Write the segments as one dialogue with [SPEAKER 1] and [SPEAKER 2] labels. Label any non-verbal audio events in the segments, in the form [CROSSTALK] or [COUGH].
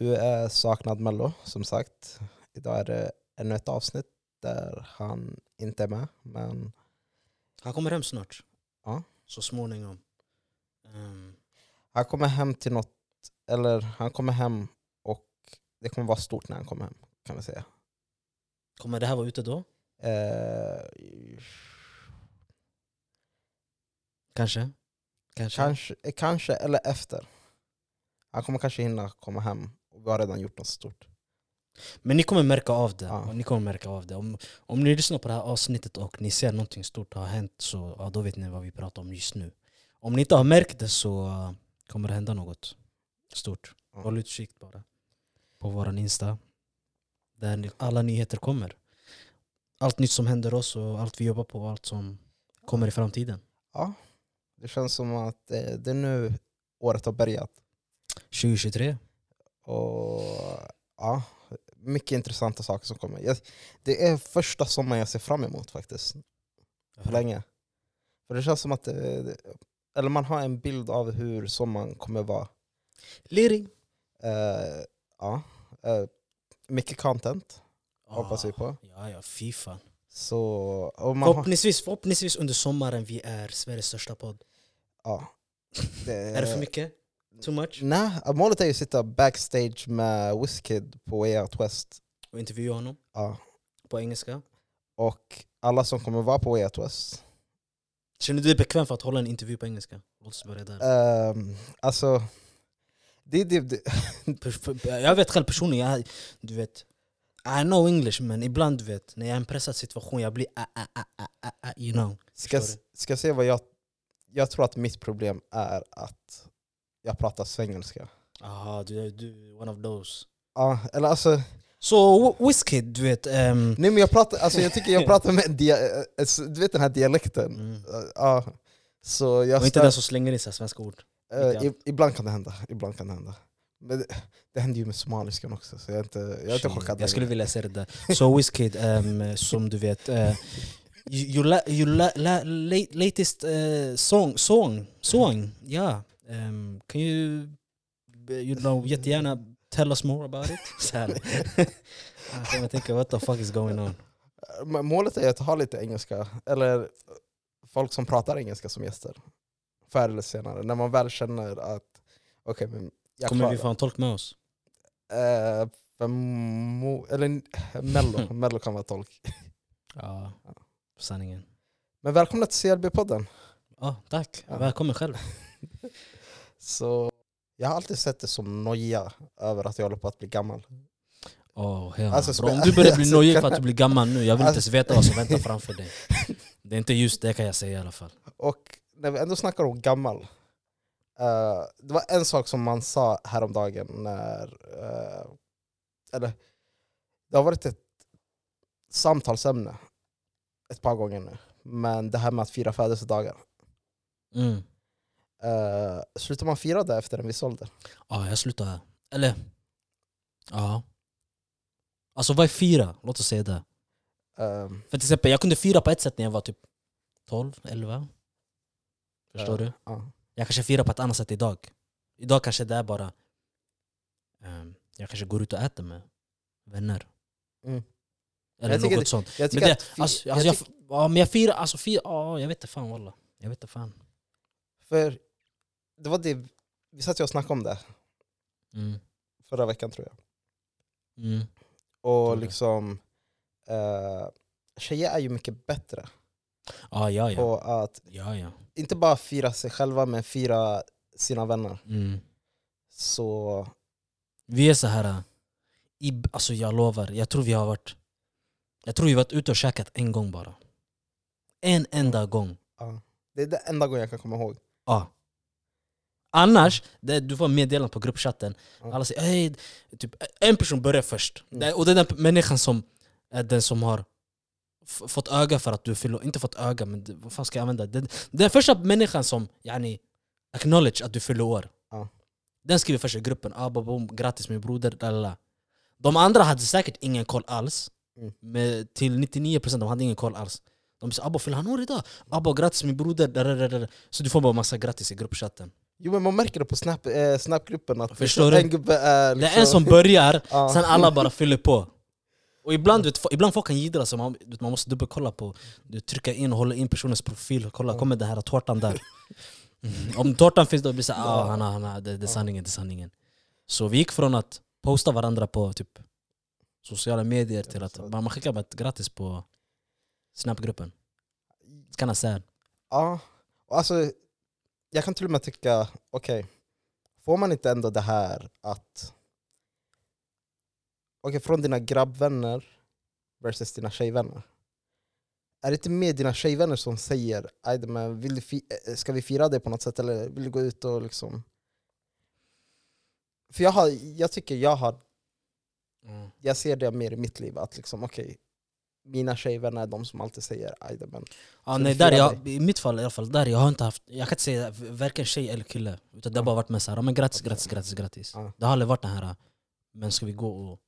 [SPEAKER 1] Du är saknad Mello, som sagt. Idag är det ännu ett avsnitt där han inte är med. Men
[SPEAKER 2] Han kommer hem snart.
[SPEAKER 1] Ja.
[SPEAKER 2] Så småningom. Ehm,
[SPEAKER 1] han kommer hem till något, eller han kommer hem och det kommer vara stort när han kommer hem, kan man säga.
[SPEAKER 2] kommer det här vara ute då?
[SPEAKER 1] Eh,
[SPEAKER 2] Kanske? Kanske?
[SPEAKER 1] kanske, kanske, eller efter. Han kommer kanske hinna komma hem vi har redan gjort något stort.
[SPEAKER 2] Men ni kommer märka av det.
[SPEAKER 1] Ja.
[SPEAKER 2] Ni kommer märka av det. Om, om ni lyssnar på det här avsnittet och ni ser någonting stort ha hänt så ja, då vet ni vad vi pratar om just nu. Om ni inte har märkt det så uh, kommer det hända något stort.
[SPEAKER 1] Ja.
[SPEAKER 2] Håll utkik bara. På våran Insta. Där alla nyheter kommer. Allt nytt som händer oss och allt vi jobbar på och allt som kommer i framtiden.
[SPEAKER 1] Ja, det känns som att det, det är nu året har börjat.
[SPEAKER 2] 2023.
[SPEAKER 1] Och ja, mycket intressanta saker som kommer. Jag, det är första sommaren jag ser fram emot faktiskt. För länge. För det känns som att det, det, eller man har en bild av hur sommaren kommer vara.
[SPEAKER 2] Liring.
[SPEAKER 1] Eh, ja, eh, mycket content hoppas vi på.
[SPEAKER 2] Ja, ja, fy fan.
[SPEAKER 1] Så, och man har,
[SPEAKER 2] Förhoppningsvis, förhoppningsvis under sommaren vi är Sveriges största podd.
[SPEAKER 1] ja, det, [LAUGHS]
[SPEAKER 2] Är det för mycket? Too much?
[SPEAKER 1] Nej, målet är ju att sitta backstage med Wizkid på Way Out West.
[SPEAKER 2] Och intervjua honom
[SPEAKER 1] Ja.
[SPEAKER 2] på engelska.
[SPEAKER 1] Och alla som kommer vara på Way Out West.
[SPEAKER 2] Känner du dig bekväm för att hålla en intervju på engelska? Låt oss börja där.
[SPEAKER 1] ehm, alltså, det, det, det, [LAUGHS]
[SPEAKER 2] Jag vet själv personligen, jag, du vet I know English men ibland du vet, när jag är i en pressad situation jag blir ah, ah, ah, ah, ah, ah, you know.
[SPEAKER 1] ska, ska jag säga vad jag... Jag tror att mitt problem är att jag pratar svengelska.
[SPEAKER 2] Jaha, du är du one of those.
[SPEAKER 1] Ja, eller alltså,
[SPEAKER 2] Så so, Wizkid, du vet... ehm,
[SPEAKER 1] nej men jag pratar, alltså jag tycker jag [LAUGHS] pratar med dia, eh, du vet den här dialekten?
[SPEAKER 2] mm.
[SPEAKER 1] Ja, så jag
[SPEAKER 2] Och inte den som slänger in sig svenska ord.
[SPEAKER 1] Eh, i, ibland kan det hända, ibland kan det hända. Men det, det händer ju med somaliskan också, så jag är inte, jag är inte chockad.
[SPEAKER 2] Jag skulle vilja se det där. Så Wizkid, um, som du vet, uh, you, you, la, you la, la, la, latest uh, song, song, song, ja. Um, can you, you know, jättegärna tell us more about it? [LAUGHS] Så här. [LAUGHS] Jag tänka, what the fuck is going on? [LAUGHS]
[SPEAKER 1] Målet är att ha lite engelska, eller folk som pratar engelska som gäster. Förr eller senare, när man väl känner att okej, men jag
[SPEAKER 2] Kommer vi
[SPEAKER 1] klarar-
[SPEAKER 2] få en tolk med oss?
[SPEAKER 1] Eh, för mo, eller Mello, Mello kan vara tolk.
[SPEAKER 2] Ja, sanningen.
[SPEAKER 1] Men välkomna till CLB-podden.
[SPEAKER 2] Ja, tack.
[SPEAKER 1] Ja.
[SPEAKER 2] Välkommen själv.
[SPEAKER 1] Så jag har alltid sett det som noja över att jag håller på att bli gammal.
[SPEAKER 2] Oh,
[SPEAKER 1] Alltså,
[SPEAKER 2] bro, om du börjar bli
[SPEAKER 1] alltså,
[SPEAKER 2] nojig för att du blir gammal nu, jag vill inte ens
[SPEAKER 1] Alltså-
[SPEAKER 2] veta vad som väntar framför dig. Det är inte just det kan jag säga i alla fall.
[SPEAKER 1] Och när vi ändå snackar om gammal. eh, det var en sak som man sa häromdagen när... eh, eller, det har varit ett samtalsämne ett par gånger nu. Men det här med att fira födelsedagar.
[SPEAKER 2] Mm.
[SPEAKER 1] Uh, slutar man fira det efter en viss ålder?
[SPEAKER 2] Ja, jag slutar. Eller... Ja. Alltså vad är fira? Låt oss säga det.
[SPEAKER 1] Ehm,
[SPEAKER 2] För till exempel, jag kunde fira på ett sätt när jag var typ 12, 11. Förstår
[SPEAKER 1] eh,
[SPEAKER 2] du?
[SPEAKER 1] ja.
[SPEAKER 2] Jag kanske firar på ett annat sätt idag. Idag kanske det är bara... ehm, jag kanske går ut och äter med vänner.
[SPEAKER 1] Mm.
[SPEAKER 2] Eller något
[SPEAKER 1] det-
[SPEAKER 2] sånt.
[SPEAKER 1] Jag
[SPEAKER 2] Men det,
[SPEAKER 1] att
[SPEAKER 2] alltså,
[SPEAKER 1] jag
[SPEAKER 2] alltså, jag, ja, men jag firar, alltså fira, ja, jag vet inte fan walla. Jag vet inte fan.
[SPEAKER 1] för det var det, vi satt ju och snackade om det
[SPEAKER 2] Mm.
[SPEAKER 1] förra veckan tror jag.
[SPEAKER 2] Mm.
[SPEAKER 1] Och
[SPEAKER 2] det.
[SPEAKER 1] liksom, uh, tjejer är ju mycket bättre
[SPEAKER 2] Ja, ja, ja.
[SPEAKER 1] på att
[SPEAKER 2] ja, ja.
[SPEAKER 1] inte bara fira sig själva men fira sina vänner.
[SPEAKER 2] Mm.
[SPEAKER 1] Så
[SPEAKER 2] Vi är så här... äh, I, alltså jag lovar, jag tror vi har varit... Jag tror vi har varit ute och käkat en gång bara. En enda gång.
[SPEAKER 1] ja. det är det enda gången jag kan komma ihåg.
[SPEAKER 2] Ja. Annars, det, du får meddelande på gruppchatten. Alla säger typ, en person börjar först.
[SPEAKER 1] Mm.
[SPEAKER 2] Och det är den människan som är den som har fått öga för att du fyller Inte fått öga, men det, vad fan ska jag använda? Det, den första människan som yani, acknowledge att du fyller år.
[SPEAKER 1] Ja.
[SPEAKER 2] Den skriver först i gruppen, ah, boom, grattis min broder. Lalala. De andra hade säkert ingen koll alls.
[SPEAKER 1] Mm.
[SPEAKER 2] Med, till 99% de hade ingen koll alls. De sa abba fyller han år idag? Abba grattis min broder. Så du får bara massa grattis i gruppchatten.
[SPEAKER 1] Jo men man märker det på snap, eh, snapgruppen att
[SPEAKER 2] Förstår
[SPEAKER 1] liksom,
[SPEAKER 2] du?
[SPEAKER 1] en gubbe är...
[SPEAKER 2] Det är en som börjar, [LAUGHS]
[SPEAKER 1] Ja.
[SPEAKER 2] sen alla bara fyller på. Och ibland, vet, ibland folk kan jiddra så man, vet, man måste dubbelkolla på, du trycker in och håller in personens profil och kolla, kommer den här tårtan där? Mm. Om tårtan finns då blir det såhär, ah, han, han, det, det är sanningen, det är sanningen. Så vi gick från att posta varandra på typ sociala medier till att man man skickar bara ett grattis på snapgruppen. It's kinda sad.
[SPEAKER 1] Ja, alltså jag kan till och med tycka, okej, får man inte ändå det här att Okej, från dina grabbvänner versus dina tjejvänner. Är det inte mer dina tjejvänner som säger "Aj, men vill du eh, ska vi fira det på något sätt eller vill du gå ut och liksom... För jag, har, jag tycker jag har, jag ser det mer i mitt liv, att liksom okej, mina tjejvänner är de som alltid säger "Aj, men
[SPEAKER 2] Ja, nej, där jag, I mitt fall i alla fall, där jag har inte haft, jag kan inte säga varken tjej eller kille. Utan det har bara varit med såhär, men grattis, grattis, grattis, grattis.
[SPEAKER 1] Ja.
[SPEAKER 2] Det har aldrig varit den här, men ska vi gå och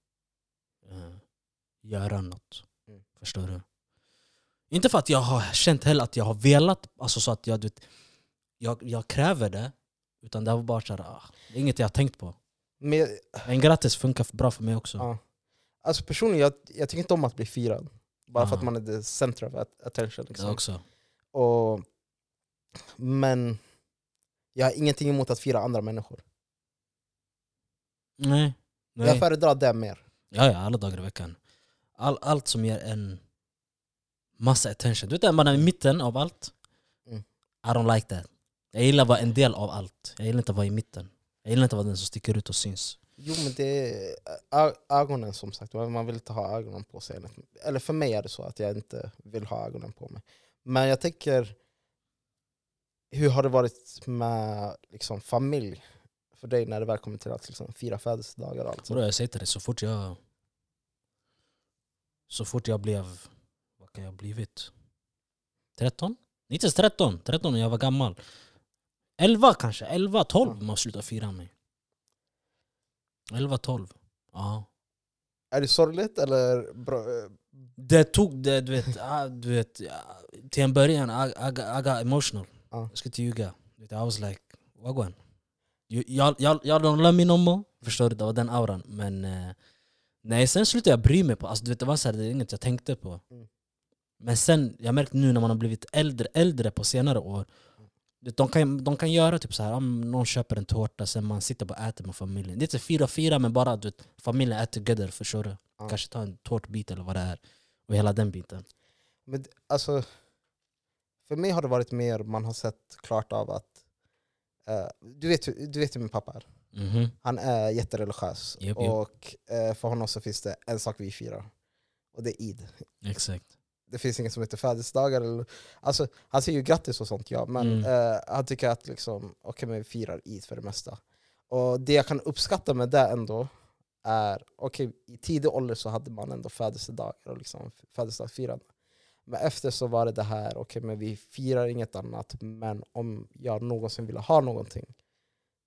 [SPEAKER 2] eh, göra något?
[SPEAKER 1] Mm.
[SPEAKER 2] Förstår du? Inte för att jag har känt heller att jag har velat, alltså så att jag, du jag, jag kräver det. Utan det har bara såhär, ah, inget jag har tänkt på.
[SPEAKER 1] Men,
[SPEAKER 2] Men grattis funkar bra för mig också.
[SPEAKER 1] Ja. Alltså personligen, jag, jag tycker inte om att bli firad. Bara för att man är the center of at- attention. Liksom.
[SPEAKER 2] också.
[SPEAKER 1] Och, men jag har ingenting emot att fira andra människor.
[SPEAKER 2] Nej.
[SPEAKER 1] Jag
[SPEAKER 2] nej.
[SPEAKER 1] föredrar det mer.
[SPEAKER 2] Ja, ja, alla dagar i veckan. All, allt som ger en massa attention. Du vet man är i mitten av allt?
[SPEAKER 1] Mm.
[SPEAKER 2] I don't like that. Jag gillar att vara en del av allt. Jag gillar inte att vara i mitten. Jag gillar inte att vara den som sticker ut och syns.
[SPEAKER 1] Jo men det är ögonen som sagt, man vill inte ha ögonen på sig. Eller för mig är det så att jag inte vill ha ögonen på mig. Men jag tänker, hur har det varit med liksom, familj? För dig när det väl kommer till att liksom, fira födelsedagar och allt
[SPEAKER 2] Så
[SPEAKER 1] sånt.
[SPEAKER 2] jag säger till dig, så fort jag... Så fort jag blev... Vad kan jag ha blivit? 13? Inte ens 13. 13 när jag var gammal. 11 kanske. 11, 12
[SPEAKER 1] Ja.
[SPEAKER 2] man slutade fira mig. 11, 12. Ja.
[SPEAKER 1] Är det sorgligt eller bra?
[SPEAKER 2] Det tog det, du vet, ah, du vet till en början, I, I, I got emotional.
[SPEAKER 1] Ja.
[SPEAKER 2] Jag ska inte ljuga. I was like, wagwan. Jag, jag, jag don't love me no more. Förstår du? Det var den auran. Men eh, nej, sen slutade jag bry mig på alltså, du vet, det var så här, det är inget jag tänkte på.
[SPEAKER 1] Mm.
[SPEAKER 2] Men sen, jag märkte nu när man har blivit äldre, äldre på senare år, de, kan, de kan göra typ så här, om någon köper en tårta, sen man sitter och äter med familjen. Det är inte fira fira, men bara du vet, familjen äter together, förstår du?
[SPEAKER 1] Ja.
[SPEAKER 2] Kanske ta en tårtbit eller vad det är. Och hela den biten.
[SPEAKER 1] Men alltså, för mig har det varit mer, man har sett klart av att eh, du, vet, du vet hur min pappa är.
[SPEAKER 2] Mhm.
[SPEAKER 1] Han är jättereligiös.
[SPEAKER 2] Japp, japp.
[SPEAKER 1] Och eh, för honom så finns det en sak vi firar. Och det är Eid.
[SPEAKER 2] Exakt.
[SPEAKER 1] Det finns inget som heter födelsedagar. Eller, alltså, han säger ju grattis och sånt ja, men
[SPEAKER 2] Mm.
[SPEAKER 1] eh, han tycker att liksom, okay, men vi firar Eid för det mesta. Och det jag kan uppskatta med det ändå är, okej i tidig ålder så hade man ändå födelsedagar och liksom födelsedagsfirande. Men efter så var det det här, okej men vi firar inget annat, men om jag någonsin ville ha någonting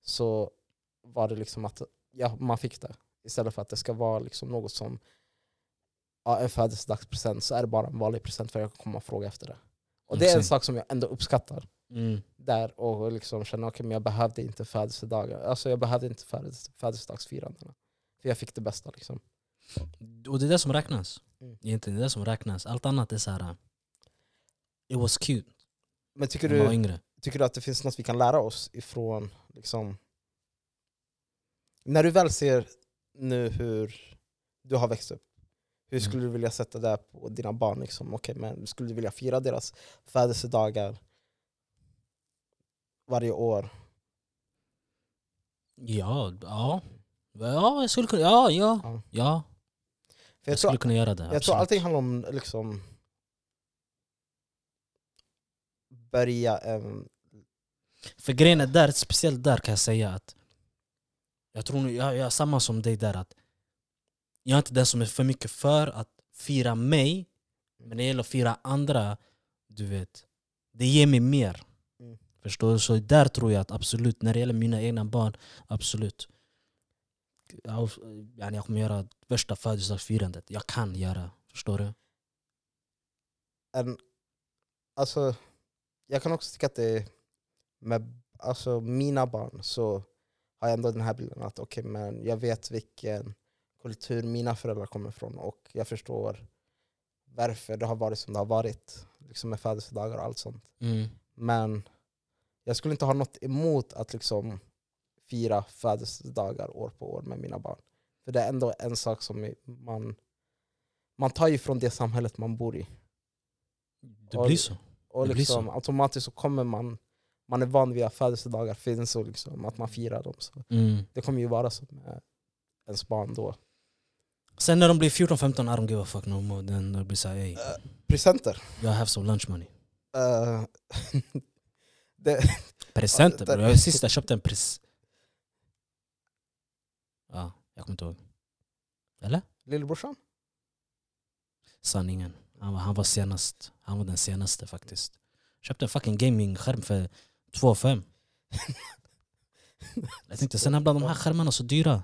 [SPEAKER 1] så var det liksom att ja, man fick det. Istället för att det ska vara liksom något som ja, en födelsedagspresent så är det bara en vanlig present för jag kan komma och fråga efter det. Och det är en sak som jag ändå uppskattar
[SPEAKER 2] Mm.
[SPEAKER 1] där och liksom känna okej men jag behövde inte födelsedagar, alltså jag behövde inte födels- födelsedagsfirandena. För jag fick det bästa liksom.
[SPEAKER 2] Och det är det som räknas.
[SPEAKER 1] Mm.
[SPEAKER 2] Egentligen, det är det som räknas. Allt annat är så här. It was cute
[SPEAKER 1] Men tycker du,
[SPEAKER 2] yngre.
[SPEAKER 1] tycker du att det finns något vi kan lära oss ifrån liksom När du väl ser nu hur du har växt upp, hur
[SPEAKER 2] Mm.
[SPEAKER 1] skulle du vilja sätta det på dina barn? Liksom? Okej, men skulle du vilja fira deras födelsedagar varje år?
[SPEAKER 2] Ja, ja. Ja, jag skulle kunna, ja, ja,
[SPEAKER 1] Ja.
[SPEAKER 2] ja. Jag
[SPEAKER 1] jag, tror,
[SPEAKER 2] skulle kunna göra det.
[SPEAKER 1] jag tror
[SPEAKER 2] absolut.
[SPEAKER 1] allting handlar om liksom börja en...
[SPEAKER 2] För grejen är där, speciellt där kan jag säga att jag tror jag, jag är samma som dig där att jag är inte den som är för mycket för att fira mig, men när det gäller att fira andra, du vet, det ger mig mer.
[SPEAKER 1] Mm.
[SPEAKER 2] Förstår du? Så där tror jag att absolut, när det gäller mina egna barn, absolut. Jag, kommer göra värsta födelsedagsfirandet. Jag kan göra, förstår du?
[SPEAKER 1] en alltså, jag kan också tycka att det med, alltså, mina barn så har jag ändå den här bilden att okej, men jag vet vilken kultur mina föräldrar kommer ifrån och jag förstår varför det har varit som det har varit liksom med födelsedagar och allt sånt.
[SPEAKER 2] Mm.
[SPEAKER 1] Men jag skulle inte ha något emot att liksom fira födelsedagar år på år med mina barn. För det är ändå en sak som man, man tar ju från det samhället man bor i.
[SPEAKER 2] Det blir så.
[SPEAKER 1] Och liksom, automatiskt så kommer man, man är van vid att födelsedagar finns och liksom, att man firar dem. Så
[SPEAKER 2] Mm.
[SPEAKER 1] det kommer ju vara så med ens barn då.
[SPEAKER 2] Sen när de blir 14-15, I don't give a fuck no more. Then they'll be såhär, hey,
[SPEAKER 1] Presenter.
[SPEAKER 2] jag have some lunch money. [LAUGHS]
[SPEAKER 1] Det,
[SPEAKER 2] Presenter bror, jag sist jag köpte en pres... Ja, jag kommer inte ihåg. Eller?
[SPEAKER 1] lillebrorsan?
[SPEAKER 2] Sanningen. Han var, han var senast. Han var den senaste faktiskt. Köpte en fucking gaming-skärm för 2 5 [LAUGHS] Jag tänkte sen när bland de här skärmarna så dyra.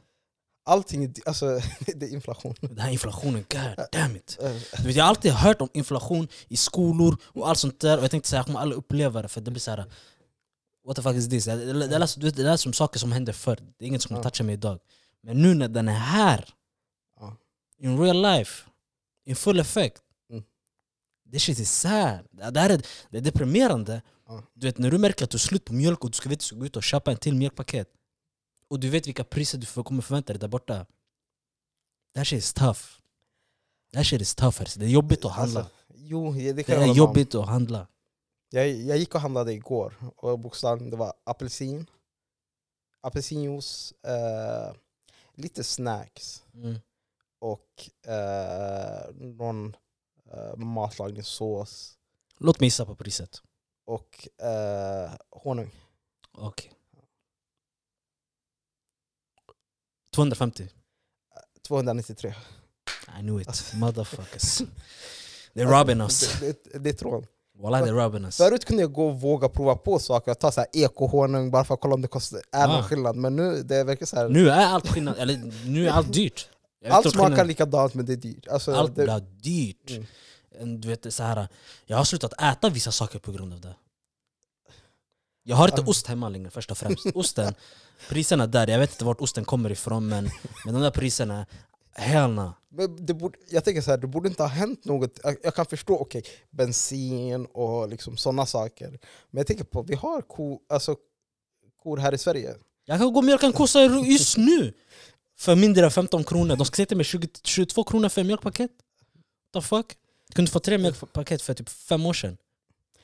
[SPEAKER 1] Allting är, alltså, [LAUGHS] det är inflation.
[SPEAKER 2] Den här inflationen, god damn it. Du vet, jag har alltid hört om inflation i skolor och allt sånt där och jag tänkte säga jag kommer aldrig uppleva det för det blir såhär What the fuck is this? Det, det, det, är- det där är som saker som hände förr, det är inget som kommer
[SPEAKER 1] Ja.
[SPEAKER 2] toucha mig idag Men nu när den är här,
[SPEAKER 1] Ja.
[SPEAKER 2] in real life, in full effect
[SPEAKER 1] Mm.
[SPEAKER 2] Det shit is sad, det, det, här är, det är deprimerande
[SPEAKER 1] Ja.
[SPEAKER 2] Du vet när du märker att du är slut på mjölk och du ska, vet, du ska gå ut och köpa en till mjölkpaket Och du vet vilka priser du får- kommer förvänta dig där borta That shit is tough That shit is tough, alltså. det är jobbigt att handla
[SPEAKER 1] Alltså, jo, det, det
[SPEAKER 2] det är
[SPEAKER 1] om.
[SPEAKER 2] jobbigt att handla.
[SPEAKER 1] Jag, jag gick och handlade igår och bokstavligen det var apelsin, apelsinjuice, eh, lite snacks
[SPEAKER 2] Mm.
[SPEAKER 1] och eh, någon eh, matlagningssås
[SPEAKER 2] Låt mig gissa på priset.
[SPEAKER 1] och eh, honung.
[SPEAKER 2] Okej. 250.
[SPEAKER 1] 293.
[SPEAKER 2] I knew it. Motherfuckers. [LAUGHS] They're robbing us.
[SPEAKER 1] Det, det, det är trån.
[SPEAKER 2] Wallah they're robbing us.
[SPEAKER 1] Förut kunde jag gå och våga prova på saker, ta så här ekohonung bara för att kolla om det kostar, är någon
[SPEAKER 2] Ah.
[SPEAKER 1] skillnad. Men nu det verkar så här,
[SPEAKER 2] Nu är allt skillnad, eller nu är allt [LAUGHS] dyrt. Jag
[SPEAKER 1] allt smakar
[SPEAKER 2] skillnad.
[SPEAKER 1] likadant men det är dyrt. Alltså,
[SPEAKER 2] Allt
[SPEAKER 1] det,
[SPEAKER 2] blir dyrt.
[SPEAKER 1] Mm.
[SPEAKER 2] Du vet, så här, jag har slutat äta vissa saker på grund av det. Jag har inte ost hemma längre först och främst. Osten, priserna där, jag vet inte vart osten kommer ifrån men, men de där priserna, hell no.
[SPEAKER 1] Men det borde, jag tänker så här, det borde inte ha hänt något. Jag, jag kan förstå okej, bensin och liksom sådana saker. Men jag tänker på, vi har ko, alltså, kor här i Sverige.
[SPEAKER 2] Jag kan gå och mjölka en kossa just nu för mindre än 15 kronor. De ska säga till mig 20, 22 kronor för en mjölkpaket. The fuck? Du kunde få tre mjölkpaket för typ fem år sedan.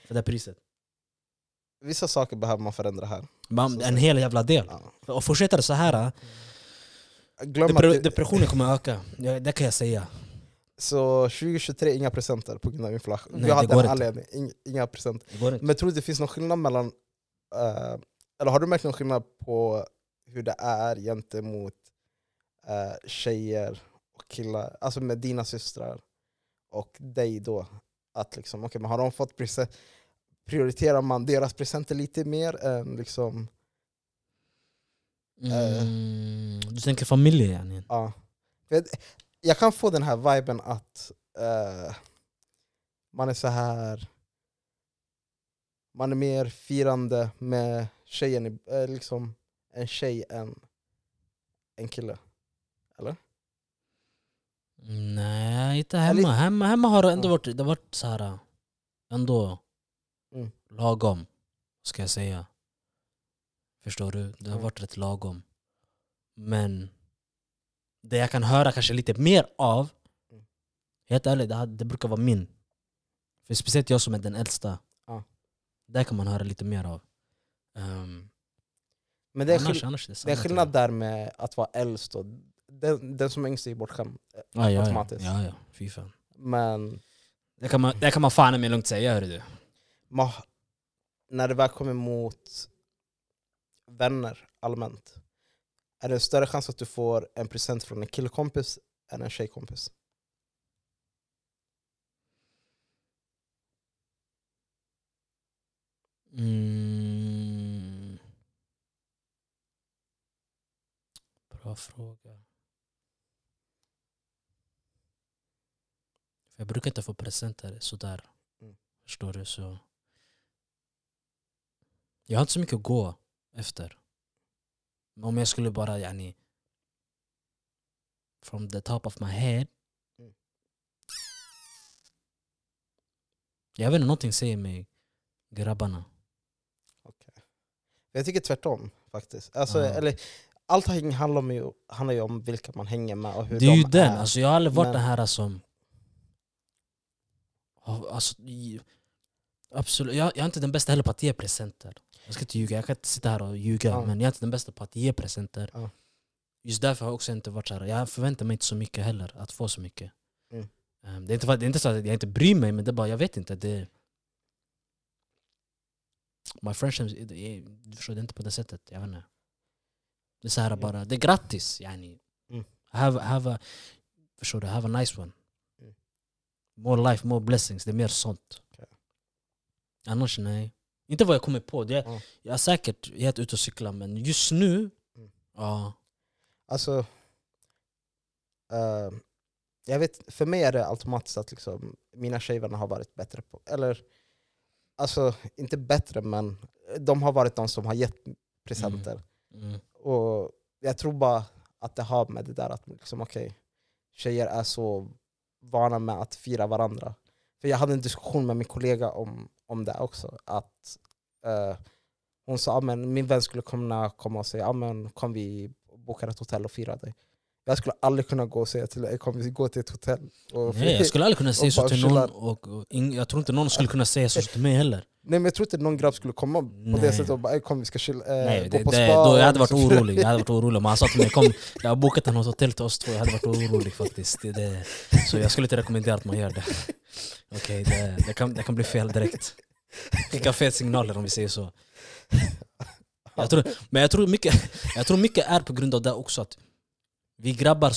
[SPEAKER 2] För det priset.
[SPEAKER 1] Vissa saker behöver man förändra här.
[SPEAKER 2] Man, en hel jävla del.
[SPEAKER 1] Ja.
[SPEAKER 2] Och fortsätter det så här,
[SPEAKER 1] Glöm
[SPEAKER 2] depre, depressionen kommer öka. Det kan jag säga.
[SPEAKER 1] så 2023, inga presenter på grund av inflation.
[SPEAKER 2] Nej, det
[SPEAKER 1] hade en
[SPEAKER 2] inte.
[SPEAKER 1] anledning, inga presenter. Men tror du det finns någon skillnad mellan, eh, eller har du märkt någon skillnad på hur det är gentemot uh, tjejer och killar, alltså med dina systrar och dig då? Att liksom, okay, men har de fått present, prioriterar man deras presenter lite mer än liksom,
[SPEAKER 2] Mm, du tänker familjen yani.
[SPEAKER 1] ja. Jag, kan få den här viben att eh, man är så här man är mer firande med tjejen, eh, liksom en tjej än en kille.
[SPEAKER 2] Nej, inte
[SPEAKER 1] Eller-
[SPEAKER 2] hemma. Hemma, hemma har det ändå varit, det varit så här, ändå
[SPEAKER 1] Mm.
[SPEAKER 2] Lagom, ska jag säga. Förstår du? Det har varit rätt lagom. Men det jag kan höra kanske lite mer av,
[SPEAKER 1] Mm.
[SPEAKER 2] helt ärligt, det, det brukar vara min. För speciellt jag som är den äldsta.
[SPEAKER 1] Ja.
[SPEAKER 2] Där kan man höra lite mer av. Um,
[SPEAKER 1] Men det är,
[SPEAKER 2] annars, annars det,
[SPEAKER 1] det är skillnad
[SPEAKER 2] jag.
[SPEAKER 1] där med att vara äldst. Och den, den som är yngst är bortskämd.
[SPEAKER 2] Ja, ja, ja,
[SPEAKER 1] automatiskt.
[SPEAKER 2] ja, ja, fy fan.
[SPEAKER 1] Men
[SPEAKER 2] Det kan man, det kan man fan med lugnt säga hörru du.
[SPEAKER 1] man, när det väl kommer mot vänner allmänt, är det en större chans att du får en present från en killkompis än en tjejkompis?
[SPEAKER 2] Mm. Bra fråga. Jag brukar inte få presenter sådär.
[SPEAKER 1] Mm.
[SPEAKER 2] Förstår du? Så jag har inte så mycket att gå efter. Men om jag skulle bara yani, from the top of my head.
[SPEAKER 1] Mm.
[SPEAKER 2] Jag vet inte, någonting säger mig grabbarna.
[SPEAKER 1] Okej. Jag tycker tvärtom faktiskt. Alltså,
[SPEAKER 2] Ja.
[SPEAKER 1] eller, allting handlar, om ju, handlar ju om vilka man hänger med och hur
[SPEAKER 2] Det är
[SPEAKER 1] de
[SPEAKER 2] ju den,
[SPEAKER 1] är.
[SPEAKER 2] alltså, jag har aldrig varit
[SPEAKER 1] Men-
[SPEAKER 2] den här som... Alltså, absolut, jag, jag är inte den bästa heller på att ge presenter. Jag ska inte ljuga, jag kan inte sitta här och ljuga,
[SPEAKER 1] Ja.
[SPEAKER 2] men jag är inte den bästa på att ge presenter.
[SPEAKER 1] Ja.
[SPEAKER 2] Just därför har jag också inte varit så här. jag förväntar mig inte så mycket heller, att få så mycket.
[SPEAKER 1] Mm.
[SPEAKER 2] Ehm, Det, är inte, det är inte så att jag inte bryr mig, men det är bara, jag vet inte. Det, my friendships, du förstår, det är inte på det sättet. Jag vet inte. Det är så här
[SPEAKER 1] Ja.
[SPEAKER 2] bara, det är grattis yani.
[SPEAKER 1] Mm.
[SPEAKER 2] Have, have a, förstår du, have a nice one.
[SPEAKER 1] Mm.
[SPEAKER 2] More life, more blessings, det är mer sånt.
[SPEAKER 1] Okej.
[SPEAKER 2] Annars nej. Inte vad jag kommer på, det,
[SPEAKER 1] Ja.
[SPEAKER 2] jag har säkert gett ut och cykla men just nu,
[SPEAKER 1] Mm.
[SPEAKER 2] ja.
[SPEAKER 1] Alltså, eh, jag vet, för mig är det automatiskt att liksom, mina tjejvänner har varit bättre på, eller alltså inte bättre men de har varit de som har gett presenter.
[SPEAKER 2] Mm.
[SPEAKER 1] Och jag tror bara att det har med det där att liksom, okej, tjejer är så vana med att fira varandra. För jag hade en diskussion med min kollega om, om det också. Att eh, Hon sa ah, att min vän skulle kunna komma och säga ah, att kom vi bokar ett hotell och firar dig. Jag skulle aldrig kunna gå och säga till dig kom vi gå till ett hotell. Och
[SPEAKER 2] Nej, jag skulle aldrig kunna säga så till någon, och, och ing, jag tror inte någon skulle kunna säga så till mig heller.
[SPEAKER 1] Nej men jag tror inte någon grabb skulle komma på
[SPEAKER 2] Nej.
[SPEAKER 1] det sättet och bara "Ey, kom vi ska chilla, eh,
[SPEAKER 2] Nej,
[SPEAKER 1] gå
[SPEAKER 2] det,
[SPEAKER 1] på
[SPEAKER 2] det,
[SPEAKER 1] spa.
[SPEAKER 2] då, jag hade
[SPEAKER 1] och
[SPEAKER 2] varit
[SPEAKER 1] liksom-
[SPEAKER 2] orolig. Jag hade varit orolig om han sa till mig kom, jag har bokat en hotell till oss två, jag hade varit orolig faktiskt. Det, det, så jag skulle inte rekommendera att man gör det. Okej, det, det, kan, det kan bli fel direkt. Skicka fel signaler om vi säger så. Jag tror, men jag tror, mycket, jag tror mycket är på grund av det också att vi grabbar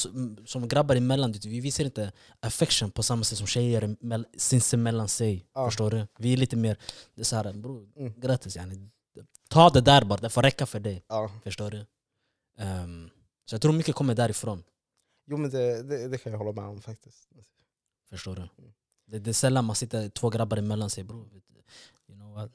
[SPEAKER 2] som, grabbar emellan, vi visar inte affection på samma sätt som tjejer emell- sinsemellan sig.
[SPEAKER 1] Ja.
[SPEAKER 2] Förstår du? Vi är lite mer, det är så här, bro,
[SPEAKER 1] Mm.
[SPEAKER 2] grattis yani. Ta det där bara, det får räcka för dig.
[SPEAKER 1] Ja.
[SPEAKER 2] Förstår du? Ehm, så jag tror mycket kommer därifrån.
[SPEAKER 1] Jo men det, det, det kan jag hålla med om faktiskt.
[SPEAKER 2] Förstår du?
[SPEAKER 1] Mm.
[SPEAKER 2] Det, det är sällan man sitter två grabbar emellan sig bro. You know what?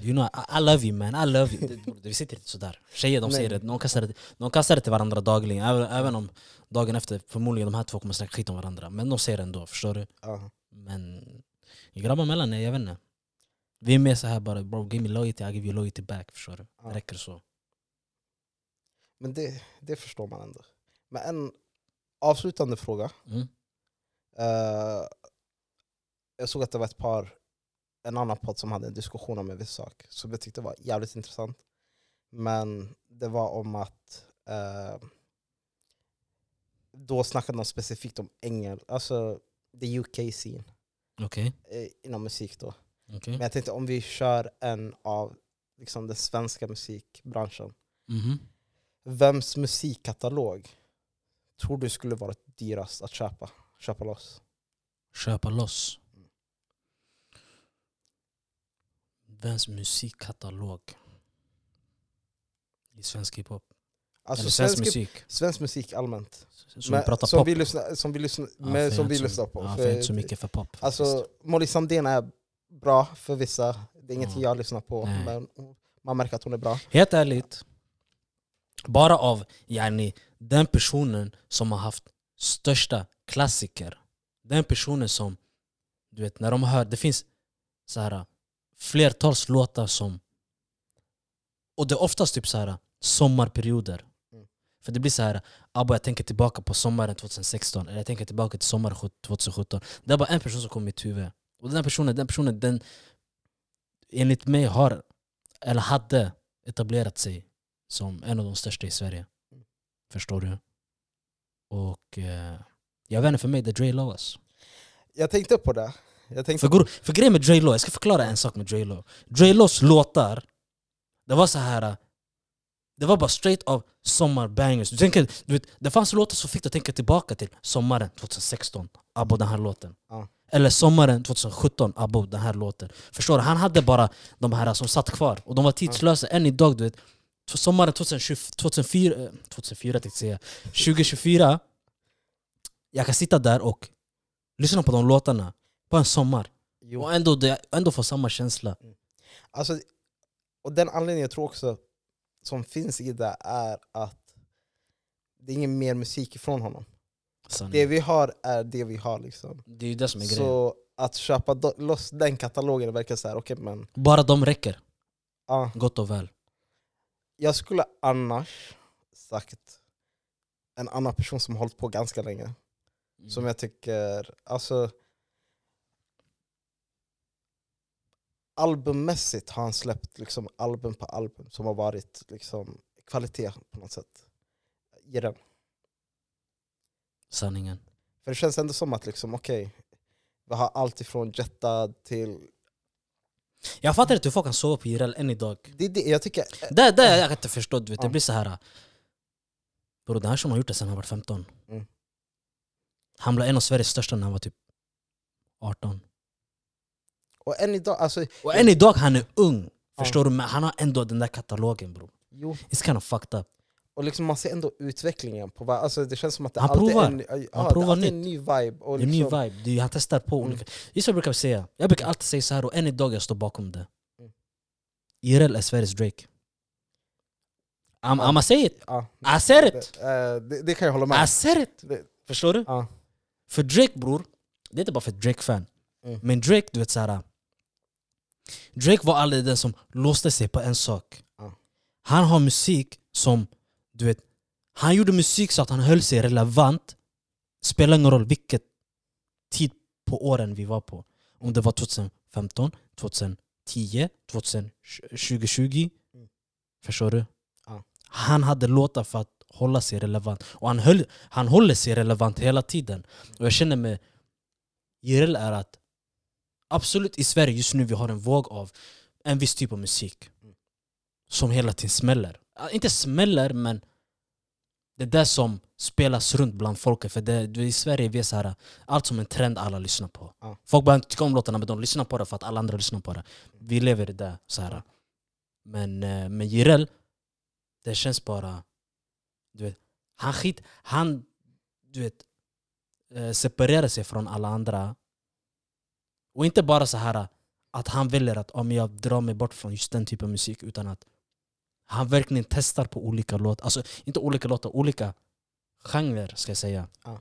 [SPEAKER 2] You know, I, I love you man, I love you. [LAUGHS] Det, vi sitter inte sådär. Tjejer de säger det, de kastar det, de kastar det till varandra dagligen. Även, även om dagen efter förmodligen de här två kommer snacka skit om varandra. Men de säger det ändå, förstår du?
[SPEAKER 1] Ja.
[SPEAKER 2] Men grabbar emellan, nej, jag vet inte. Vi är mer så här bara, bro give me loyalty, I give you loyalty back. Förstår du?
[SPEAKER 1] Ja.
[SPEAKER 2] Det räcker så.
[SPEAKER 1] Men det, det förstår man ändå. Men en avslutande fråga.
[SPEAKER 2] Mm.
[SPEAKER 1] Eh, jag såg att det var ett par, en annan podd som hade en diskussion om en viss sak som jag tyckte var jävligt intressant. Men det var om att eh, då snackade de specifikt om engel, alltså the UK scene
[SPEAKER 2] Okej.
[SPEAKER 1] eh, inom musik då.
[SPEAKER 2] okej.
[SPEAKER 1] Men jag tänkte om vi kör en av liksom, den svenska musikbranschen.
[SPEAKER 2] Mhm.
[SPEAKER 1] Vems musikkatalog tror du skulle vara dyrast att köpa, köpa loss?
[SPEAKER 2] Köpa loss. Vems musikkatalog? I svensk hiphop?
[SPEAKER 1] Alltså
[SPEAKER 2] Eller svensk
[SPEAKER 1] svensk,
[SPEAKER 2] musik?
[SPEAKER 1] svensk musik allmänt.
[SPEAKER 2] Som
[SPEAKER 1] Men-
[SPEAKER 2] vi pratar
[SPEAKER 1] som,
[SPEAKER 2] pop?
[SPEAKER 1] vi lyssnar, som vi lyssnar,
[SPEAKER 2] Ja,
[SPEAKER 1] men som vi lyssnar på.
[SPEAKER 2] Ja, för
[SPEAKER 1] för,
[SPEAKER 2] inte så mycket för pop. faktiskt.
[SPEAKER 1] alltså, Molly Sandén är bra för vissa, det är inget
[SPEAKER 2] Ja.
[SPEAKER 1] jag lyssnar på.
[SPEAKER 2] Nej.
[SPEAKER 1] Men man märker att hon är bra.
[SPEAKER 2] Helt ärligt, bara av yani, den personen som har haft största klassiker. Den personen som, du vet, när de hör, det finns så här flertals låtar som... Och det är oftast typ så här sommarperioder.
[SPEAKER 1] Mm.
[SPEAKER 2] För det blir så här, Abba jag tänker tillbaka på sommaren 2016, eller jag tänker tillbaka till sommaren 2017. Det är bara en person som kommer i mitt huvud. Och den personen, den personen, den enligt mig har, eller hade etablerat sig som en av de största i Sverige.
[SPEAKER 1] Mm.
[SPEAKER 2] Förstår du? Och eh, jag vet inte, för mig det är Dre Lowas.
[SPEAKER 1] Jag tänkte på det. Jag tänkte,
[SPEAKER 2] För, för grejen med Dre Lo, jag ska förklara en sak med Dre Lo. Dre Los låtar, det var så här. Det var bara straight av sommarbangers. Du tänker, du vet, det fanns låtar som fick dig att tänka tillbaka till sommaren 2016, Abo den här låten.
[SPEAKER 1] Ja.
[SPEAKER 2] Eller sommaren 2017, Abo den här låten. Förstår du? Han hade bara de här som satt kvar, och de var tidslösa än idag. Du vet, sommaren 2020, 2004, eh, 2004 tänkte jag säga, 2024 Jag kan sitta där och lyssna på de låtarna på en sommar
[SPEAKER 1] jo,
[SPEAKER 2] och ändå, det, ändå få samma känsla.
[SPEAKER 1] alltså, och den anledningen jag tror också som finns i det är att det är ingen mer musik ifrån honom.
[SPEAKER 2] Sanning.
[SPEAKER 1] Det vi har är det vi har. Liksom.
[SPEAKER 2] Det är det som är grejen.
[SPEAKER 1] Så att köpa loss den katalogen verkar så här, okej men...
[SPEAKER 2] Bara de räcker,
[SPEAKER 1] Ja,
[SPEAKER 2] gott och väl.
[SPEAKER 1] jag skulle annars sagt en annan person som har hållit på ganska länge. Som jag tycker, alltså... Albummässigt har han släppt liksom album på album som har varit liksom kvalitet på något sätt. I den.
[SPEAKER 2] Sanningen.
[SPEAKER 1] För det känns ändå som att liksom, okej, vi har allt ifrån Jetta till...
[SPEAKER 2] Jag fattar inte hur folk kan sova på IRL än idag.
[SPEAKER 1] Det, det, jag tycker,
[SPEAKER 2] Det, det jag kan inte förstå, du vet. det blir så här. Bro, den här som har gjort det sen han var 15.
[SPEAKER 1] Mm.
[SPEAKER 2] Han blev en av Sveriges största när han var typ 18.
[SPEAKER 1] Och än idag, alltså,
[SPEAKER 2] Och än idag han är ung. Förstår du? Men han har ändå den där katalogen bro.
[SPEAKER 1] jo,
[SPEAKER 2] It's kind of fucked up.
[SPEAKER 1] och liksom man ser ändå utvecklingen på alltså Det känns som att det
[SPEAKER 2] Han
[SPEAKER 1] alltid
[SPEAKER 2] provar.
[SPEAKER 1] är en, ja,
[SPEAKER 2] Han
[SPEAKER 1] det
[SPEAKER 2] provar
[SPEAKER 1] är alltid en ny vibe. Och
[SPEAKER 2] Det är en ny
[SPEAKER 1] liksom,
[SPEAKER 2] vibe. Är, han testar på
[SPEAKER 1] Mm.
[SPEAKER 2] olika... Just jag brukar säga. Jag brukar alltid säga så här och än idag jag står bakom det.
[SPEAKER 1] Mm.
[SPEAKER 2] IRL är Sveriges Drake. I'm,
[SPEAKER 1] Ja.
[SPEAKER 2] I'ma say it.
[SPEAKER 1] Ja,
[SPEAKER 2] I said it.
[SPEAKER 1] det, eh, det, det kan jag hålla med
[SPEAKER 2] I said it.
[SPEAKER 1] Det-
[SPEAKER 2] Förstår du?
[SPEAKER 1] Ja.
[SPEAKER 2] För Drake bror, det är inte bara för Drake-fan.
[SPEAKER 1] Mm.
[SPEAKER 2] Men Drake, du vet såhär... Drake var aldrig den som låste sig på en sak. Han har musik som, du vet... Han gjorde musik så att han höll sig relevant. Spelar ingen roll vilket tid på åren vi var på. Om det var 2015, 2010, 2020.
[SPEAKER 1] Mm.
[SPEAKER 2] Förstår du?
[SPEAKER 1] Ja.
[SPEAKER 2] Han hade låtar för att hålla sig relevant. Och han, höll, han håller sig relevant hela tiden. Och jag känner med Jireel är att absolut i Sverige just nu vi har en våg av en viss typ av musik. Som hela tiden smäller. Inte smäller men det är det som spelas runt bland folket. För det, i Sverige vi är så här, allt som en trend alla lyssnar på.
[SPEAKER 1] Ja.
[SPEAKER 2] Folk börjar inte tycka om låtarna men de lyssnar på det för att alla andra lyssnar på det. Vi lever i det. Så här. Men eh, med Jireel, det känns bara... Du vet, han skit... Han du vet, eh, separerar sig från alla andra. Och inte bara så här att han väljer att om jag drar mig bort från just den typen av musik utan att han verkligen testar på olika låtar. Alltså inte olika låtar, olika genrer ska jag säga.
[SPEAKER 1] Ja.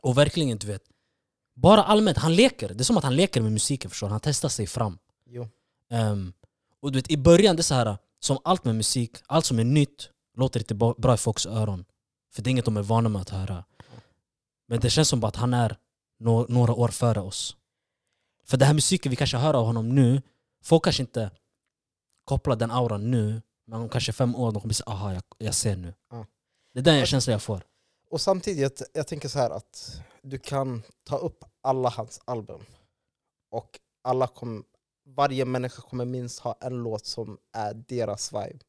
[SPEAKER 2] Och verkligen du vet, bara allmänt, han leker. Det är som att han leker med musiken förstår? Han testar sig fram. Ehm, och du vet, i början, det är så här, som allt med musik, allt som är nytt låter inte bra i folks öron. För det är inget de är vana med att höra. Men det känns som att han är nå- några år före oss. För den här musiken vi kanske hör av honom nu, folk kanske inte kopplar den auran nu, men om kanske fem år de kommer säga aha, jag, jag ser nu.
[SPEAKER 1] Ja.
[SPEAKER 2] Det är den känslan jag får.
[SPEAKER 1] Och samtidigt, jag, jag tänker så här att du kan ta upp alla hans album och alla kom, varje människa kommer minst ha en låt som är deras vibe.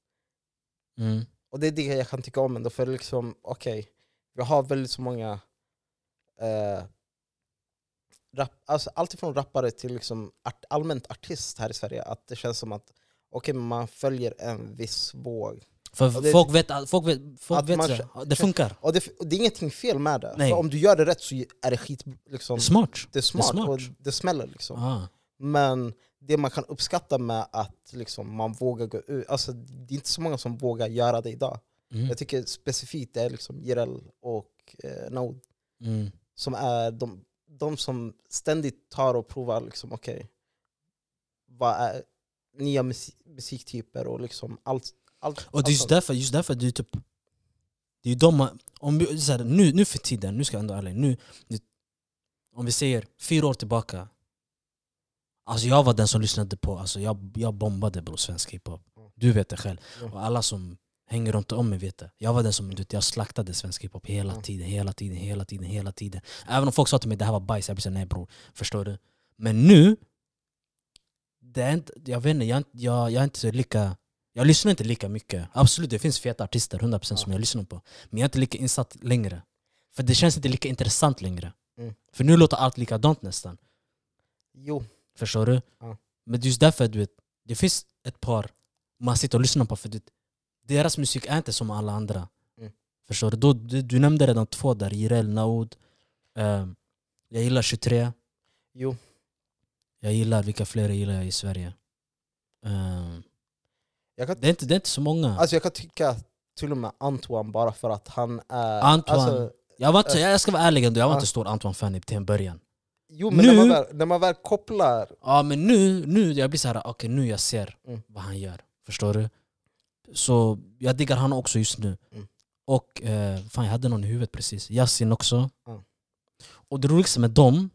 [SPEAKER 2] Mm.
[SPEAKER 1] Och det är det jag kan tycka om ändå, för liksom, okej, vi har väldigt så många eh, rap, alltså allt ifrån rappare till liksom art, allmänt artist här i Sverige, att det känns som att men man följer en viss våg.
[SPEAKER 2] För
[SPEAKER 1] det-
[SPEAKER 2] folk vet, folk vet, folk
[SPEAKER 1] Att
[SPEAKER 2] vet
[SPEAKER 1] man kö-
[SPEAKER 2] det funkar.
[SPEAKER 1] Och det, och det är ingenting fel med det,
[SPEAKER 2] Nej.
[SPEAKER 1] för om du gör det rätt så är det skit, liksom,
[SPEAKER 2] Smart.
[SPEAKER 1] det är smart,
[SPEAKER 2] smart.
[SPEAKER 1] och det smäller. Liksom.
[SPEAKER 2] Ah.
[SPEAKER 1] Men det man kan uppskatta med att liksom, man vågar gå ut, alltså, det är inte så många som vågar göra det idag.
[SPEAKER 2] Mm.
[SPEAKER 1] Jag tycker specifikt det är liksom Jireel och eh, Node
[SPEAKER 2] Mm.
[SPEAKER 1] som är de, de som ständigt tar och provar liksom, okej, vad är nya musik, musiktyper och liksom allt. allt
[SPEAKER 2] Och det är just
[SPEAKER 1] allt
[SPEAKER 2] därför, just därför det är typ Det är de man- om vi, så här, nu, nu för tiden, nu ska jag ändå ärlig nu, Om vi säger fyra år tillbaka Alltså jag var den som lyssnade på, alltså jag, jag bombade bro, svensk hiphop
[SPEAKER 1] Mm.
[SPEAKER 2] Du vet det själv,
[SPEAKER 1] Ja.
[SPEAKER 2] och alla som hänger runt om mig vet det Jag var den som, du jag slaktade svensk hiphop hela
[SPEAKER 1] Mm.
[SPEAKER 2] tiden, hela tiden, hela tiden, hela tiden Även om folk sa till mig det här var bajs, jag blev såhär nej bror, förstår du? Men nu det är inte, jag vet inte, jag, jag, jag är inte så lika jag lyssnar inte lika mycket. Absolut, det finns feta artister, 100% som
[SPEAKER 1] Ja.
[SPEAKER 2] jag lyssnar på. Men jag är inte lika insatt längre. För det känns inte lika intressant längre.
[SPEAKER 1] Mm.
[SPEAKER 2] För nu låter allt likadant nästan.
[SPEAKER 1] Jo,
[SPEAKER 2] Förstår du?
[SPEAKER 1] Ja.
[SPEAKER 2] Men just därför du vet, det finns ett par man sitter och lyssnar på för det, deras musik är inte som alla andra.
[SPEAKER 1] Mm.
[SPEAKER 2] Förstår du? Då, du? Du nämnde redan två där, Jireel, Naoud. ehm, jag gillar 23.
[SPEAKER 1] jo.
[SPEAKER 2] Jag gillar, vilka fler gillar jag i Sverige?
[SPEAKER 1] Jag kan,
[SPEAKER 2] Det är inte, det är inte så många.
[SPEAKER 1] alltså jag kan tycka till och med Antoine bara för att han är...
[SPEAKER 2] Antoine.
[SPEAKER 1] Alltså,
[SPEAKER 2] jag, var inte, jag ska vara ärlig ändå, jag var inte stor Antoine-fan till en början.
[SPEAKER 1] jo men
[SPEAKER 2] Nu-
[SPEAKER 1] när, man väl, när man väl kopplar...
[SPEAKER 2] Ja men nu, nu jag blir så här, okej nu jag ser
[SPEAKER 1] Mm.
[SPEAKER 2] vad han gör. Förstår du? Så jag diggar han också just nu.
[SPEAKER 1] Mm.
[SPEAKER 2] Och eh, fan jag hade någon i huvudet precis, Yasin också.
[SPEAKER 1] Ja.
[SPEAKER 2] Och det roligaste med dem,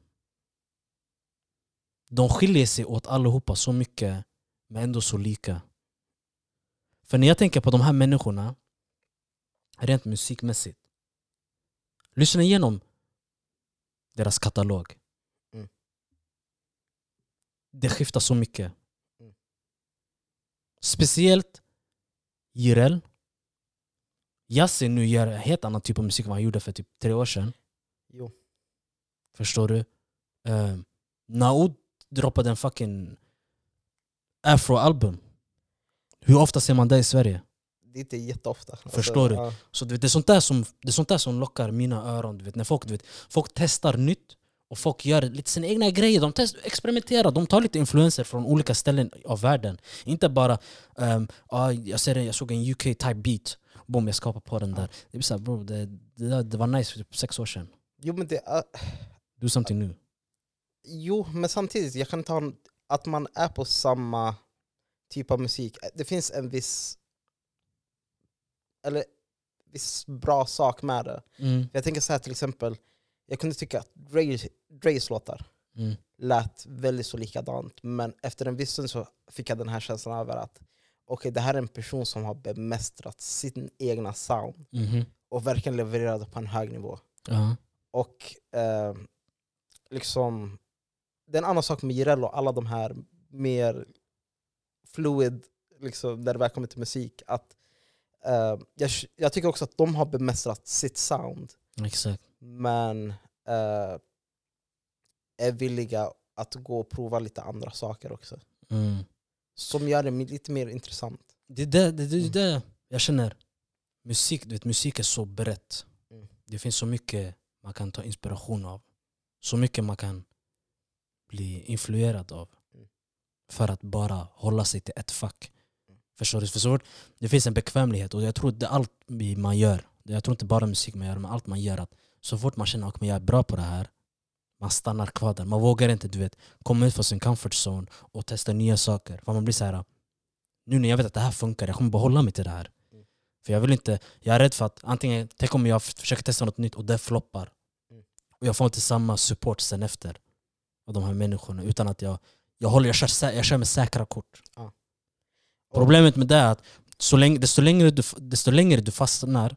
[SPEAKER 2] de skiljer sig åt allihopa så mycket men ändå så lika. För när jag tänker på de här människorna, rent musikmässigt, lyssna igenom deras katalog.
[SPEAKER 1] Mm.
[SPEAKER 2] Det skiftar så mycket.
[SPEAKER 1] Mm.
[SPEAKER 2] Speciellt Jireel. Yasin nu gör en helt annan typ av musik än vad han gjorde för typ tre år sedan.
[SPEAKER 1] Jo.
[SPEAKER 2] Förstår du? Uh, Naud droppade en fucking afro-album. Hur ofta ser man det i Sverige?
[SPEAKER 1] Det är inte jätteofta. Alltså,
[SPEAKER 2] Förstår du?
[SPEAKER 1] ja.
[SPEAKER 2] Så du vet, det, är sånt där som, det är sånt där som lockar mina öron. Du vet, när folk, du vet, folk testar nytt och folk gör lite sina egna grejer. De test, experimenterar, de tar lite influenser från olika ställen av världen. Inte bara um, ah, jag, ser jag såg en UK-type beat, boom jag skapar på den där. Det, blir så här, bro, det, det, det var nice för typ sex år sedan.
[SPEAKER 1] Jo men det är...
[SPEAKER 2] Do something new.
[SPEAKER 1] Jo, men samtidigt, jag kan ta att man är på samma typ av musik. Det finns en viss eller viss bra sak med det.
[SPEAKER 2] Mm.
[SPEAKER 1] Jag tänker så här till exempel, jag kunde tycka att Dre- Dre's låtar
[SPEAKER 2] Mm.
[SPEAKER 1] lät väldigt så likadant, men efter en viss stund så fick jag den här känslan över att okej, det här är en person som har bemästrat sin egna sound
[SPEAKER 2] Mhm.
[SPEAKER 1] och verkligen levererade på en hög nivå.
[SPEAKER 2] Ja.
[SPEAKER 1] Och eh, liksom, det är en annan sak med Jireel och alla de här mer fluid, liksom, när det väl kommer till musik. Att, eh, jag, jag tycker också att de har bemästrat sitt sound,
[SPEAKER 2] Exakt.
[SPEAKER 1] Men eh, är villiga att gå och prova lite andra saker också.
[SPEAKER 2] Mm.
[SPEAKER 1] Som gör det lite mer intressant.
[SPEAKER 2] Det är det, det, det,
[SPEAKER 1] Mm.
[SPEAKER 2] det jag känner. Musik, du vet, musik är så brett.
[SPEAKER 1] Mm.
[SPEAKER 2] Det finns så mycket man kan ta inspiration av. Så mycket man kan bli influerad av.
[SPEAKER 1] Mm.
[SPEAKER 2] För att bara hålla sig till ett fack.
[SPEAKER 1] Mm.
[SPEAKER 2] Förstår du? För så fort det finns en bekvämlighet och jag tror det är allt man gör. Jag tror inte bara musik man gör, men allt man gör. Att så fort man känner att jag är bra på det här, man stannar kvar där. Man vågar inte du vet, komma ut från sin comfort zone och testa nya saker. För man blir så här. nu när jag vet att det här funkar, jag kommer behålla mig till det här.
[SPEAKER 1] Mm.
[SPEAKER 2] För jag vill inte, jag är rädd för att antingen, tänk om jag försöker testa något nytt och det floppar.
[SPEAKER 1] Mm.
[SPEAKER 2] Och jag får inte samma support sen efter av de här människorna utan att jag, jag, håller, jag, kör, jag kör med säkra kort.
[SPEAKER 1] Och-
[SPEAKER 2] Problemet med det är att så länge, desto, längre du, desto längre du fastnar,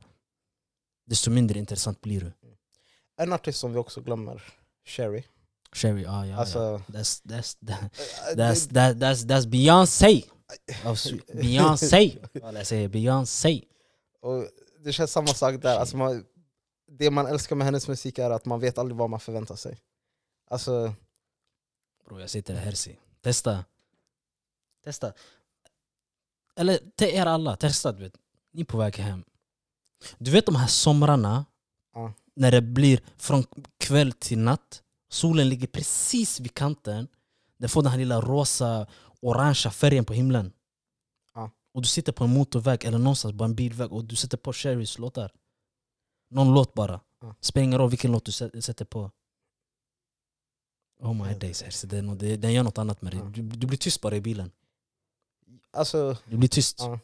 [SPEAKER 2] desto mindre intressant blir du.
[SPEAKER 1] En artist som vi också glömmer, Sherry.
[SPEAKER 2] Sherry, ah, ja,
[SPEAKER 1] Alltså,
[SPEAKER 2] ja. That's, that's, that, [LAUGHS]
[SPEAKER 1] eh,
[SPEAKER 2] that's,
[SPEAKER 1] det-
[SPEAKER 2] that, that's, that's Beyoncé! [LAUGHS] Beyoncé! Jag säger, Beyoncé!
[SPEAKER 1] Och det känns samma sak där. Alltså man, det man älskar med hennes musik är att man vet aldrig vad man förväntar sig. Alltså,
[SPEAKER 2] Bro, jag sitter här Herzi. Testa. Testa. Eller till er alla, testa du vet. Ni är på väg hem. Du vet de här somrarna,
[SPEAKER 1] Ja.
[SPEAKER 2] När det blir från kväll till natt. Solen ligger precis vid kanten. Den får den här lilla rosa, orangea färgen på himlen.
[SPEAKER 1] Ja.
[SPEAKER 2] Och du sitter på en motorväg eller någonstans på en bilväg och du sätter på Sherrys låtar. Någon låt bara.
[SPEAKER 1] Ja.
[SPEAKER 2] Spelar ingen roll vilken låt du sä- sätter på. Oh my days. Den, den gör något annat med dig.
[SPEAKER 1] Ja.
[SPEAKER 2] Du, du blir tyst bara i bilen.
[SPEAKER 1] alltså,
[SPEAKER 2] Du blir tyst.
[SPEAKER 1] Ja.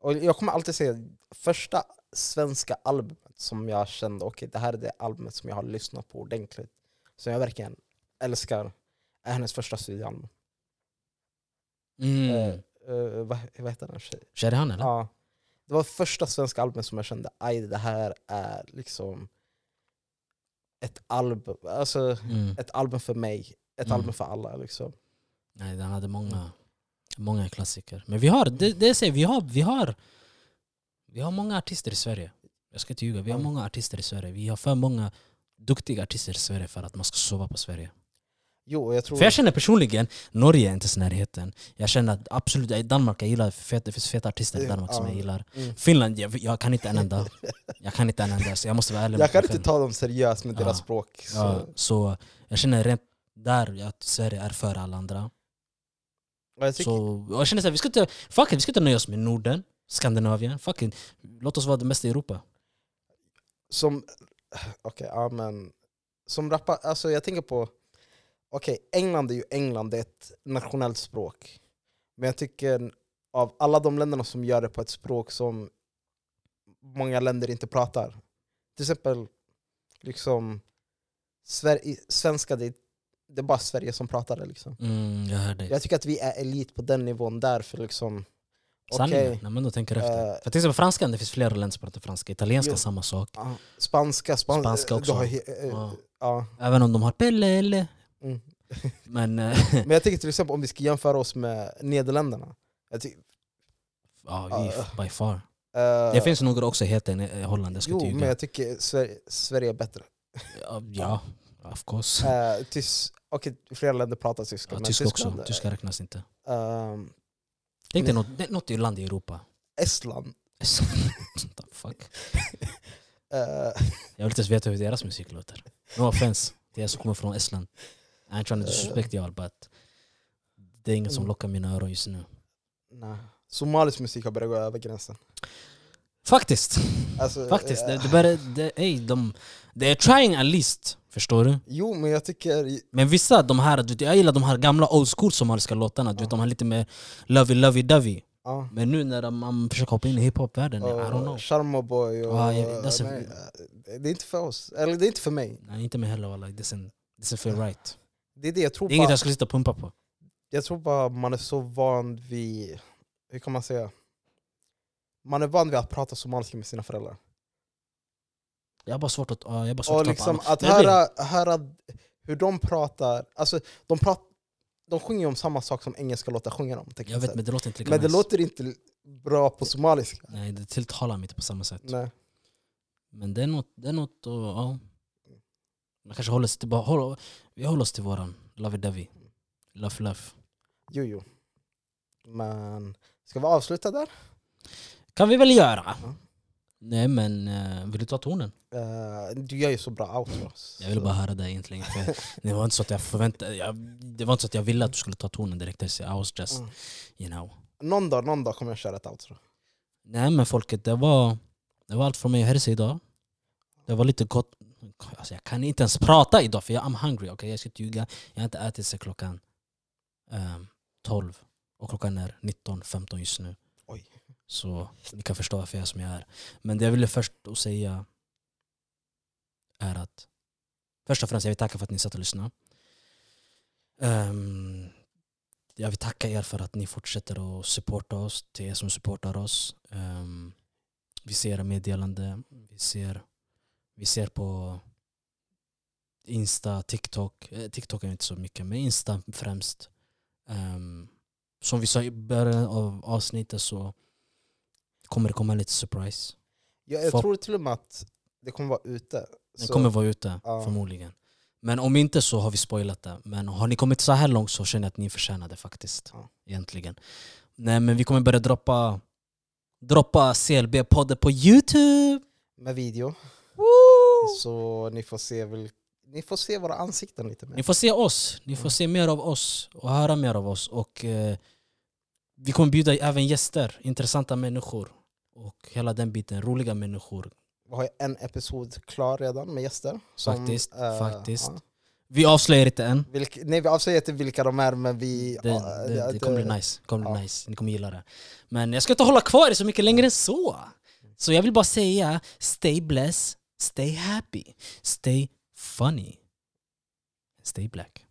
[SPEAKER 1] och jag kommer alltid säga, första svenska albumet som jag kände, okej det här är det albumet som jag har lyssnat på ordentligt, som jag verkligen älskar, är hennes första studioalbum.
[SPEAKER 2] Mm.
[SPEAKER 1] Eh, eh, vad, vad heter den? Tjej?
[SPEAKER 2] Kär i han eller?
[SPEAKER 1] Ja. Det var första svenska albumet som jag kände, aj det här är liksom ett album, alltså
[SPEAKER 2] Mm.
[SPEAKER 1] ett album för mig, ett
[SPEAKER 2] Mm.
[SPEAKER 1] album för alla. Liksom.
[SPEAKER 2] Nej, den hade många, många klassiker. Men vi har, det, det säger, vi har, vi har, vi har många artister i Sverige. Jag ska inte ljuga, vi har många artister i Sverige. Vi har för många duktiga artister i Sverige för att man ska sova på Sverige.
[SPEAKER 1] Jo, jag tror...
[SPEAKER 2] För jag känner personligen, Norge är inte i närheten. Jag känner att absolut, i Danmark, jag gillar feta, det finns feta artister i Danmark som
[SPEAKER 1] Ja.
[SPEAKER 2] jag gillar.
[SPEAKER 1] Mm.
[SPEAKER 2] Finland, jag, jag kan inte en enda. [LAUGHS] Jag kan inte en enda, så jag måste vara ärlig
[SPEAKER 1] Jag kan inte ta dem seriöst med
[SPEAKER 2] Ja.
[SPEAKER 1] deras språk. Så.
[SPEAKER 2] Ja, så jag känner rent där att Sverige är för alla andra.
[SPEAKER 1] Jag tycker,
[SPEAKER 2] Så jag känner såhär, vi ska inte, fuck it, vi ska inte nöja oss med Norden, Skandinavien. Fuck it, låt oss vara det mesta i Europa.
[SPEAKER 1] Som, okej, ja men, som rappar, alltså jag tänker på, okej, England är ju England, det är ett nationellt språk. Men jag tycker av alla de länderna som gör det på ett språk som många länder inte pratar. Till exempel, liksom, svenska, det, det är bara Sverige som pratar det. Liksom.
[SPEAKER 2] Mm, jag.
[SPEAKER 1] Jag tycker att vi är elit på den nivån där, för liksom,
[SPEAKER 2] Sanningen,
[SPEAKER 1] okej,
[SPEAKER 2] när man då tänker efter.
[SPEAKER 1] eh,
[SPEAKER 2] För till exempel franskan, det finns flera länder som pratar franska. Italienska,
[SPEAKER 1] Jo.
[SPEAKER 2] samma sak.
[SPEAKER 1] ja, spanska, span
[SPEAKER 2] Spanska
[SPEAKER 1] du
[SPEAKER 2] också.
[SPEAKER 1] har eh,
[SPEAKER 2] Ja.
[SPEAKER 1] ja.
[SPEAKER 2] Även om de har pelle eller.
[SPEAKER 1] Mm. [LAUGHS]
[SPEAKER 2] Men eh,
[SPEAKER 1] Men jag tänker till exempel om vi ska jämföra oss med Nederländerna.
[SPEAKER 2] Ja, by far.
[SPEAKER 1] eh,
[SPEAKER 2] Det finns några också heter i Holland, jag ska
[SPEAKER 1] Jo,
[SPEAKER 2] inte
[SPEAKER 1] men jag tycker Sverige, Sverige är bättre.
[SPEAKER 2] Ja, ja, of course.
[SPEAKER 1] Uh, tys, Okej, flera länder pratar tyska.
[SPEAKER 2] Ja, tyska också,
[SPEAKER 1] eh,
[SPEAKER 2] tyska räknas inte.
[SPEAKER 1] ehm,
[SPEAKER 2] Tänk dig något, något land i Europa.
[SPEAKER 1] Estland. [LAUGHS]
[SPEAKER 2] What the fuck?
[SPEAKER 1] eh,
[SPEAKER 2] Jag vill inte ens veta hur deras musik låter. No offense till er som kommer från Estland. I ain't trying to disrespect y'all but det är inget som
[SPEAKER 1] Mm.
[SPEAKER 2] lockar mina öron just nu.
[SPEAKER 1] nej. Somalisk musik har börjat gå över gränsen.
[SPEAKER 2] Faktiskt,
[SPEAKER 1] Alltså,
[SPEAKER 2] faktiskt.
[SPEAKER 1] eh,
[SPEAKER 2] Det, det börjar, det, ey, de, they are trying at least. Förstår du?
[SPEAKER 1] Jo, men jag tycker...
[SPEAKER 2] Men vissa, de här, du jag gillar de här gamla old school somaliska låtarna. Du vet, de har lite mer lovey lovey dovey.
[SPEAKER 1] Ja.
[SPEAKER 2] Men nu när man försöker hoppa in i hiphop-världen, I don't know.
[SPEAKER 1] Sharma Boy och...
[SPEAKER 2] Ja, jag- that's a-
[SPEAKER 1] nej, det är inte för oss. Eller det är inte för mig.
[SPEAKER 2] Nej, inte mig heller walla. This isn't feel right.
[SPEAKER 1] Det är det jag tror
[SPEAKER 2] Det är inget jag skulle sitta och pumpa på.
[SPEAKER 1] jag tror bara man är så van vid... Hur kan man säga? Man är van vid att prata somaliska med sina föräldrar.
[SPEAKER 2] Jag har bara svårt att, ja, jag har bara svårt
[SPEAKER 1] Och
[SPEAKER 2] att
[SPEAKER 1] liksom att höra, höra hur de pratar, alltså de, prat, de sjunger ju om samma sak som engelska låtar sjunger om.
[SPEAKER 2] Jag vet men det låter inte lika
[SPEAKER 1] men det
[SPEAKER 2] nice.
[SPEAKER 1] låter inte bra på somaliska.
[SPEAKER 2] Nej, det tilltalar mig inte på samma sätt.
[SPEAKER 1] Nej.
[SPEAKER 2] Men det är något, det är något och, ja. Man kanske håller sig till, bara, håller, vi håller oss till våran lovey dovey. Love love.
[SPEAKER 1] Jo, jo. Men ska vi avsluta där?
[SPEAKER 2] Kan vi väl göra?
[SPEAKER 1] Ja.
[SPEAKER 2] Nej men, eh, vill du ta tonen?
[SPEAKER 1] Eh, du gör ju så bra outros.
[SPEAKER 2] Jag ville bara höra det egentligen. För [LAUGHS] det var inte så att jag förväntade jag, Det var inte så att jag ville att du skulle ta tonen direkt. I was just,
[SPEAKER 1] Mm.
[SPEAKER 2] you know.
[SPEAKER 1] Någon dag, någon dag kommer jag köra ett outro.
[SPEAKER 2] Nej men folket, det var, det var allt från mig och Herse idag. Det var lite gott. Alltså, jag kan inte ens prata idag för jag I'm hungry. Okay? Jag ska inte ljuga. Jag har inte ätit sedan klockan ehm, 12 och klockan är 19.15 just nu. Så ni kan förstå varför jag är som jag är. Men det jag ville först säga är att först och främst jag vill tacka för att ni satt och lyssnade. Um, jag vill tacka er för att ni fortsätter att supporta oss, till er som supportar oss. Um, vi ser era meddelande, vi ser, vi ser på Insta, TikTok. Eh, TikTok är inte så mycket, men Insta främst. Um, som vi sa i början av avsnittet så kommer det komma lite surprise.
[SPEAKER 1] Jag, jag
[SPEAKER 2] Folk-
[SPEAKER 1] tror till och med att det kommer vara ute.
[SPEAKER 2] Den
[SPEAKER 1] Så-
[SPEAKER 2] kommer vara ute
[SPEAKER 1] Ja.
[SPEAKER 2] förmodligen. Men om inte så har vi spoilat det. Men har ni kommit så här långt så känner jag att ni förtjänar det faktiskt.
[SPEAKER 1] Ja.
[SPEAKER 2] Egentligen. Nej men vi kommer börja droppa Droppa CLB-podden på Youtube!
[SPEAKER 1] Med video. Så ni får se, vil- ni får se våra ansikten lite mer.
[SPEAKER 2] Ni får se oss, ni får se mer av oss och höra mer av oss. Och eh, Vi kommer bjuda även gäster, intressanta människor. Och hela den biten, roliga människor.
[SPEAKER 1] Vi har en episod klar redan med gäster. Som,
[SPEAKER 2] Faktiskt,
[SPEAKER 1] eh,
[SPEAKER 2] faktiskt.
[SPEAKER 1] ja.
[SPEAKER 2] Vi avslöjar inte än.
[SPEAKER 1] Vilk, nej vi avslöjar inte vilka de är men vi...
[SPEAKER 2] Det,
[SPEAKER 1] ja,
[SPEAKER 2] det, det kommer bli nice. Det kommer bli
[SPEAKER 1] ja.
[SPEAKER 2] nice. Ni kommer gilla det. Men jag ska inte hålla kvar det så mycket längre än så. Så jag vill bara säga, stay blessed, stay happy, stay funny, stay black.